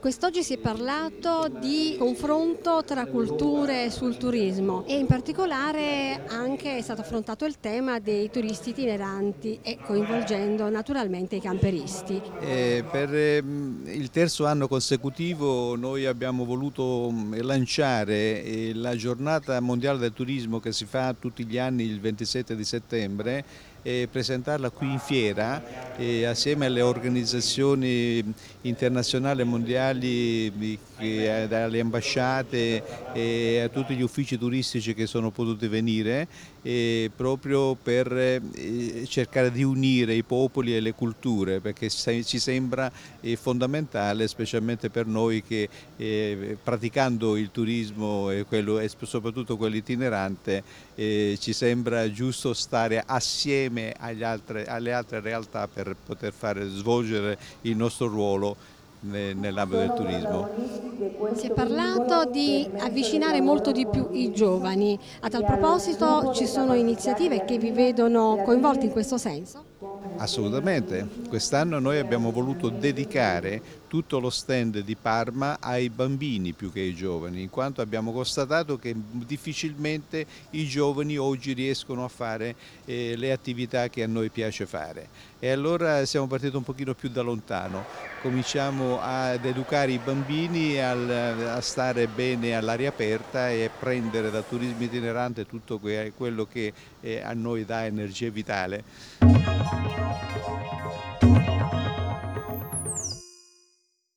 Quest'oggi si è parlato di confronto tra culture sul turismo e in particolare anche è stato affrontato il tema dei turisti itineranti e coinvolgendo naturalmente i camperisti. Eh, per eh, il terzo anno consecutivo noi abbiamo voluto mm, lanciare eh, la giornata mondiale del turismo che si fa tutti gli anni il 27 di settembre e presentarla qui in fiera assieme alle organizzazioni internazionali e mondiali, alle ambasciate e a tutti gli uffici turistici che sono potuti venire proprio per eh, cercare di unire i popoli e le culture perché ci sembra eh, fondamentale specialmente per noi che eh, praticando il turismo e, quello, e soprattutto quello itinerante ci sembra giusto stare assieme altre, alle altre realtà per poter fare svolgere il nostro ruolo nell'ambito del turismo. Si è parlato di avvicinare molto di più i giovani, a tal proposito ci sono iniziative che vi vedono coinvolti in questo senso? Assolutamente, quest'anno noi abbiamo voluto dedicare tutto lo stand di Parma ai bambini più che ai giovani, in quanto abbiamo constatato che difficilmente i giovani oggi riescono a fare eh, le attività che a noi piace fare. E allora siamo partiti un pochino più da lontano, cominciamo ad educare i bambini al, a stare bene all'aria aperta e prendere dal turismo itinerante tutto quello che eh, a noi dà energia vitale. Thank you.